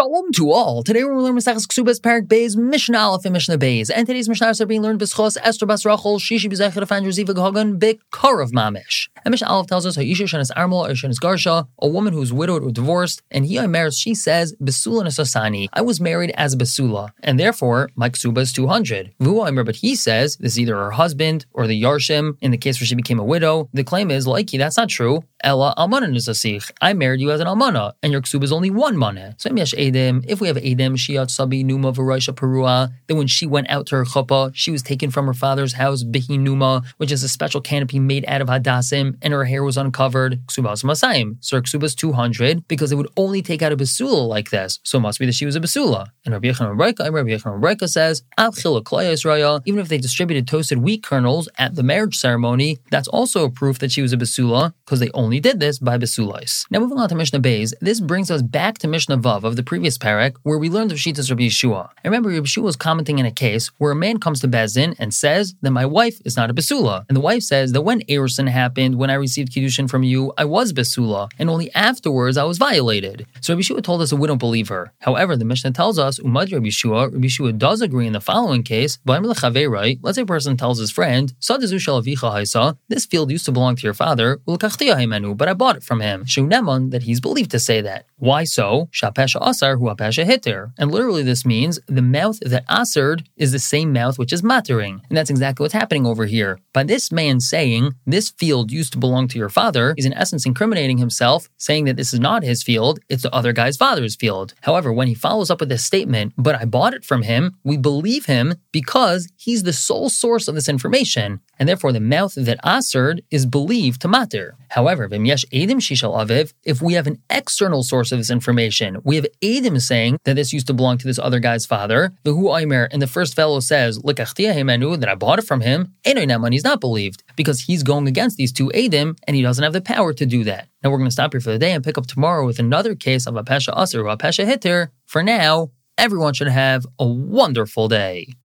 Shalom to all. Today we're learning Maseches Ksubas Parak Beis Mishnah Aleph and Mishnah Beis. And today's Mishnah are being learned B'schos Esther Bas Rachel Shishi B'zechir Fan Ziva Gahagan B'Karav Mamish. And Mishnah Aleph tells us Ha'isha Shanas Armel or Shanas Garsha, a woman who's widowed or divorced, and he marries. She says Besula Nasasani. I was married as Besula, and therefore my Ksuba is two hundred. Vu but he says this is either her husband or the Yarshim. In the case where she became a widow, the claim is like that's not true. Ella Almana Nisasich. I married you as an Almana, and your Ksuba is only one money. So if we have Edim, Shiat Sabi Numa Varasha Perua, then when she went out to her chuppah, she was taken from her father's house, Bihi Numa, which is a special canopy made out of Hadassim, and her hair was uncovered, Ksubas Masayim. So her Ksubas 200, because it would only take out a Basula like this. So it must be that she was a Basula. And Rabbi Yechon Reika, Rabbi Yechon Reika says, even if they distributed toasted wheat kernels at the marriage ceremony, that's also a proof that she was a Basula, because they only did this by Basulais. Now moving on to Mishnah Beis, this brings us back to Mishnah Vav of the previous parak, where we learned of Shitas Rabbi Yehoshua. I remember Rabbi Yehoshua was commenting in a case where a man comes to Beis Din and says that my wife is not a Basula. And the wife says that when Erusin happened, when I received Kiddushin from you, I was Basula, and only afterwards I was violated. So Rabbi Yehoshua told us that we don't believe her. However, the Mishnah tells us, Umad Rabbi Yehoshua, Rabbi Yehoshua does agree in the following case, let's say a person tells his friend, this field used to belong to your father, but I bought it from him. Shunemon, that he's believed to say that. Why so? Shapesha asar hu apesha hitter. And literally this means the mouth that asared is the same mouth which is mattering. And that's exactly what's happening over here. By this man saying, this field used to belong to your father, he's in essence incriminating himself, saying that this is not his field, it's the other guy's father's field. However, when he follows up with this statement, but I bought it from him, we believe him because he's the sole source of this information. And therefore the mouth that asared is believed to matter. However, v'myesh edim shishal aviv, if we have an external source of this information. We have Edim saying that this used to belong to this other guy's father. The Hu Aimer, and the first fellow says, that I bought it from him. And he's not believed because he's going against these two Edim and he doesn't have the power to do that. Now we're going to stop here for the day and pick up tomorrow with another case of a Pesha Asr a Pesha Hitter. For now, everyone should have a wonderful day.